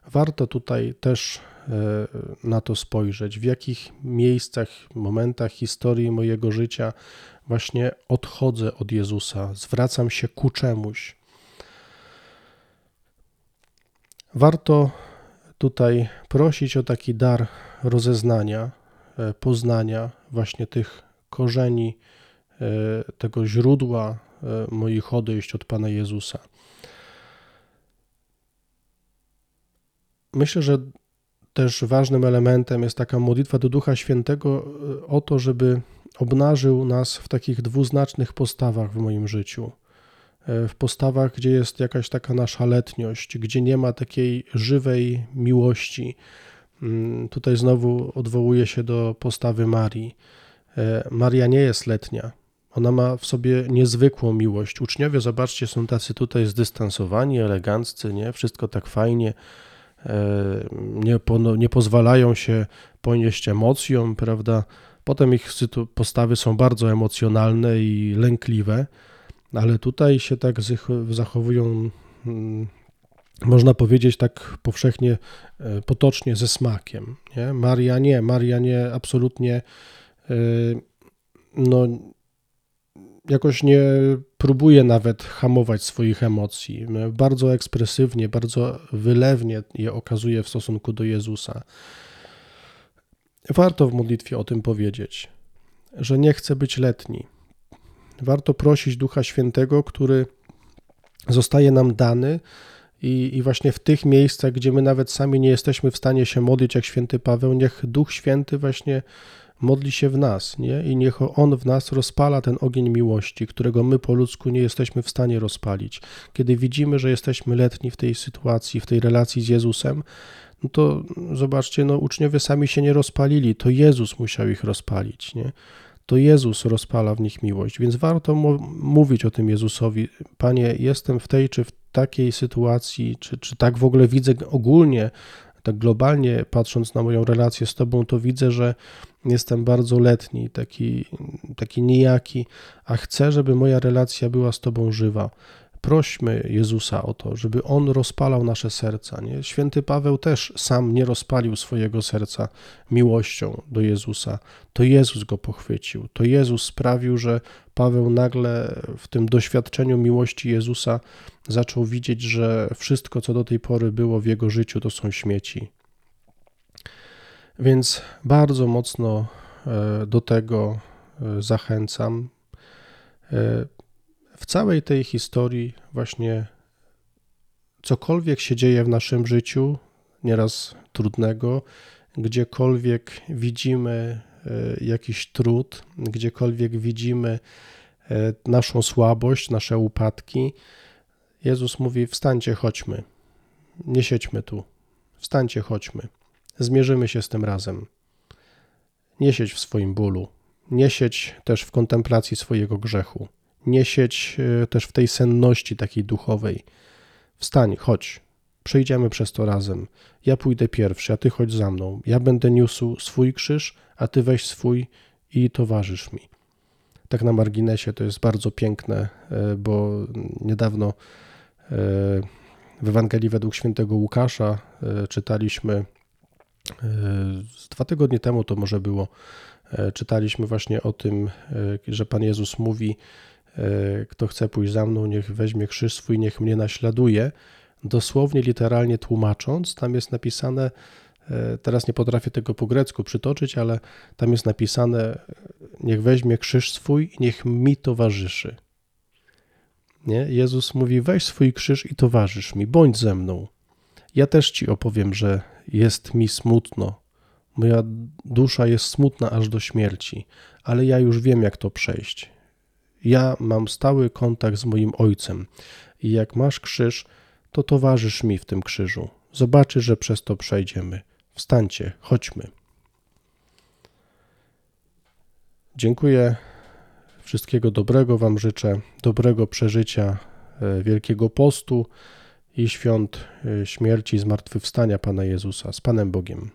Warto tutaj też E, na to spojrzeć, w jakich miejscach, momentach historii mojego życia właśnie odchodzę od Jezusa, zwracam się ku czemuś. Warto tutaj prosić o taki dar rozeznania, e, poznania właśnie tych korzeni, e, tego źródła moich odejść od Pana Jezusa. Myślę, że też ważnym elementem jest taka modlitwa do Ducha Świętego e, o to, żeby obnażył nas w takich dwuznacznych postawach w moim życiu. E, w postawach, gdzie jest jakaś taka nasza letniość, gdzie nie ma takiej żywej miłości. Mm, tutaj znowu odwołuję się do postawy Marii. E, Maria nie jest letnia. Ona ma w sobie niezwykłą miłość. Uczniowie, zobaczcie, są tacy tutaj zdystansowani, eleganccy, nie? Wszystko tak fajnie E, nie, nie pozwalają się ponieść emocjom, prawda? Potem ich postawy są bardzo emocjonalne i lękliwe, ale tutaj się tak zachowują, mm, można powiedzieć tak powszechnie, e, potocznie ze smakiem. Nie? Maria nie, Maria nie, absolutnie e, no, jakoś nie próbuje nawet hamować swoich emocji. Bardzo ekspresywnie, bardzo wylewnie je okazuje w stosunku do Jezusa. Warto w modlitwie o tym powiedzieć, że nie chce być letni. Warto prosić Ducha Świętego, który zostaje nam dany i, i właśnie w tych miejscach, gdzie my nawet sami nie jesteśmy w stanie się modlić jak święty Paweł, niech Duch Święty właśnie modli się w nas, nie? I niech On w nas rozpala ten ogień miłości, którego my po ludzku nie jesteśmy w stanie rozpalić. Kiedy widzimy, że jesteśmy letni w tej sytuacji, w tej relacji z Jezusem, no to zobaczcie, no uczniowie sami się nie rozpalili, to Jezus musiał ich rozpalić, nie? To Jezus rozpala w nich miłość, więc warto mówić o tym Jezusowi. Panie, jestem w tej czy w takiej sytuacji, czy, czy tak w ogóle widzę ogólnie, tak globalnie patrząc na moją relację z Tobą, to widzę, że jestem bardzo letni, taki, taki nijaki, a chcę, żeby moja relacja była z Tobą żywa. Prośmy Jezusa o to, żeby On rozpalał nasze serca. Nie? Święty Paweł też sam nie rozpalił swojego serca miłością do Jezusa. To Jezus go pochwycił. To Jezus sprawił, że Paweł nagle w tym doświadczeniu miłości Jezusa zaczął widzieć, że wszystko, co do tej pory było w jego życiu, to są śmieci. Więc bardzo mocno e, do tego e, zachęcam. E, w całej tej historii, właśnie cokolwiek się dzieje w naszym życiu, nieraz trudnego, gdziekolwiek widzimy jakiś trud, gdziekolwiek widzimy naszą słabość, nasze upadki, Jezus mówi: Wstańcie, chodźmy. Nie siedźmy tu. Wstańcie, chodźmy. Zmierzymy się z tym razem. Nie siedź w swoim bólu. Nie siedź też w kontemplacji swojego grzechu. Nie siedź e, też w tej senności takiej duchowej. Wstań, chodź. Przejdziemy przez to razem. Ja pójdę pierwszy, a ty chodź za mną. Ja będę niósł swój krzyż, a ty weź swój i towarzysz mi. Tak na marginesie to jest bardzo piękne, e, bo niedawno w Ewangelii według świętego Łukasza e, czytaliśmy e, dwa tygodnie temu to może było, e, czytaliśmy właśnie o tym, że Pan Jezus mówi, kto chce pójść za mną, niech weźmie krzyż swój, niech mnie naśladuje. Dosłownie, literalnie tłumacząc, tam jest napisane, teraz nie potrafię tego po grecku przytoczyć, ale tam jest napisane, niech weźmie krzyż swój i niech mi towarzyszy. Nie? Jezus mówi: weź swój krzyż i towarzysz mi, bądź ze mną. Ja też ci opowiem, że jest mi smutno. Moja dusza jest smutna aż do śmierci, ale ja już wiem, jak to przejść. Ja mam stały kontakt z moim Ojcem i jak masz krzyż, to towarzysz mi w tym krzyżu. Zobaczy, że przez to przejdziemy. Wstańcie, chodźmy. Dziękuję Wszystkiego dobrego Wam życzę, dobrego przeżycia e, Wielkiego Postu i świąt e, śmierci i zmartwychwstania Pana Jezusa. Z Panem Bogiem.